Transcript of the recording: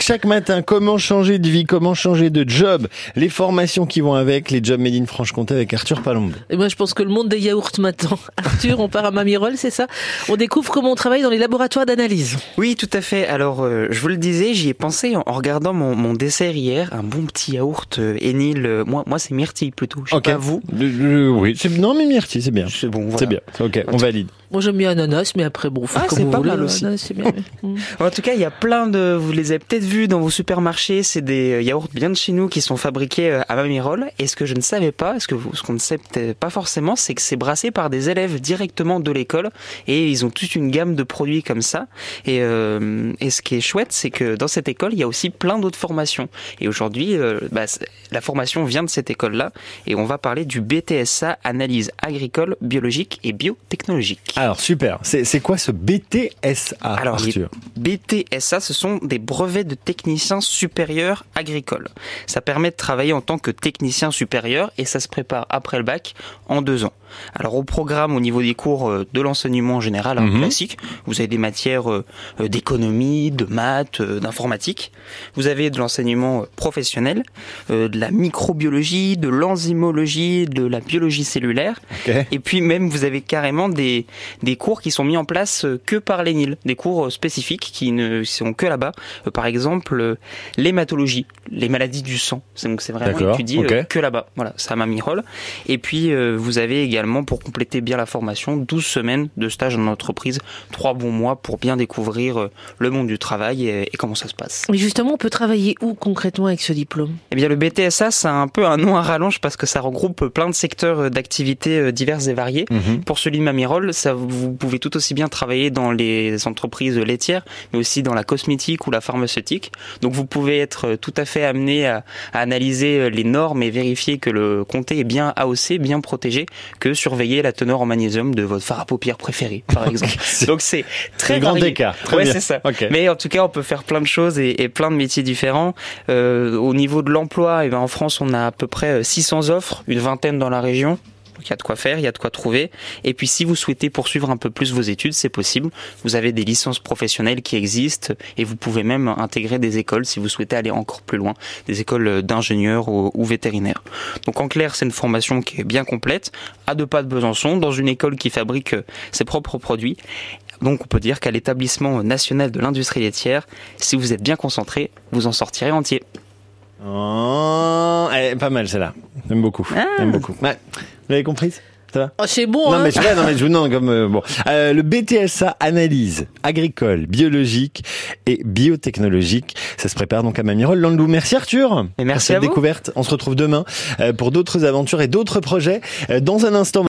Chaque matin, comment changer de vie, comment changer de job, les formations qui vont avec, les jobs made in Franche-Comté avec Arthur Palombe. Et moi, je pense que le monde des yaourts maintenant. Arthur, on part à Mamirol, c'est ça? On découvre comment on travaille dans les laboratoires d'analyse. Oui, tout à fait. Alors, euh, je vous le disais, j'y ai pensé en, en regardant mon, mon, dessert hier, un bon petit yaourt euh, Enil. Euh, moi, moi c'est myrtille plutôt. Je sais pas vous. Le- le- oui, non mais myrtille, c'est bien. C'est bon, voilà. C'est bien. Ok, on valide. Moi, j'aime bien ananas, mais après, bon, Ah, c'est vous pas voulez. mal aussi. Ananas, c'est bien. En tout cas, il y a plein de, vous les avez peut-être vus dans vos supermarchés, c'est des euh, yaourts bien de chez nous qui sont fabriqués euh, à Mamirol. Et ce que je ne savais pas, ce qu'on ne sait peut-être pas forcément, c'est que c'est brassé par des élèves directement de l'école et ils ont toute une gamme de produits comme ça. Et, euh, et ce qui est chouette, c'est que dans cette école, il y a aussi plein d'autres formations. Et aujourd'hui, euh, bah, la formation vient de cette école-là et on va parler du BTSA, analyse agricole, biologique et biotechnologique. Alors super. C'est quoi ce BTSA, Alors, Arthur? BTSA, ce sont des brevets de technicien supérieur agricole. Ça permet de travailler en tant que technicien supérieur et ça se prépare après le bac en deux ans. Alors au programme, au niveau des cours euh, de l'enseignement général hein, Mhm. classique, vous avez des matières euh, euh, d'économie, de maths, d'informatique. Vous avez de l'enseignement professionnel, de la microbiologie, de l'enzymologie, de la biologie cellulaire. Et puis même, vous avez carrément des, des cours qui sont mis en place que par l'ENIL, des cours spécifiques qui ne sont que là-bas. Par exemple, euh, l'hématologie, les maladies du sang. C'est- Donc c'est vraiment étudié ok. euh, que là-bas. Voilà, ça m'a mis rôle. Et puis euh, vous avez également, pour compléter bien la formation, 12 semaines de stage en entreprise, 3 bons mois pour bien découvrir le monde du travail et, et comment ça se passe. Mais justement, on peut travailler où concrètement avec ce diplôme? Eh bien, le BTSA, c'est un peu un nom à rallonge parce que ça regroupe plein de secteurs d'activités diverses et variées. Mhm. Pour celui de Mamirol, ça, vous pouvez tout aussi bien travailler dans les entreprises laitières, mais aussi dans la cosmétique ou la pharmaceutique. Donc vous pouvez être euh, tout à fait amené à, à analyser euh, les normes et vérifier que le comté est bien AOC, bien protégé, que surveiller la teneur en magnésium de votre fard à paupières préféré, par exemple. Donc c'est très grand écart. Très ouais, c'est ça. Mais en tout cas, on peut faire plein de choses et, et plein de métiers différents. Euh, au niveau de l'emploi, eh ben, en France, on a à peu près euh, 600 offres, une vingtaine dans la région. Donc il y a de quoi faire, il y a de quoi trouver. Et puis si vous souhaitez poursuivre un peu plus vos études, c'est possible. Vous avez des licences professionnelles qui existent et vous pouvez même intégrer des écoles si vous souhaitez aller encore plus loin, des écoles d'ingénieurs ou, vétérinaires. Donc en clair, c'est une formation qui est bien complète, à deux pas de Besançon, dans une école qui fabrique euh, ses propres produits. Donc on peut dire qu'à l'établissement national de l'industrie laitière, si vous êtes bien concentré, vous en sortirez entier. Oh, pas mal celle-là. J'aime beaucoup. Ah. J'aime beaucoup. Ouais. Vous l'avez comprise? Ça va? Oh, c'est bon, non hein mais je sais pas, non mais je vous demande comme euh, bon Euh, le BTSA analyse agricole, biologique et biotechnologique. Ça se prépare donc à Mamirol. Landou, merci Arthur. Et merci pour cette à vous. découverte. On se retrouve demain euh, pour d'autres aventures et d'autres projets. Euh, Dans un instant.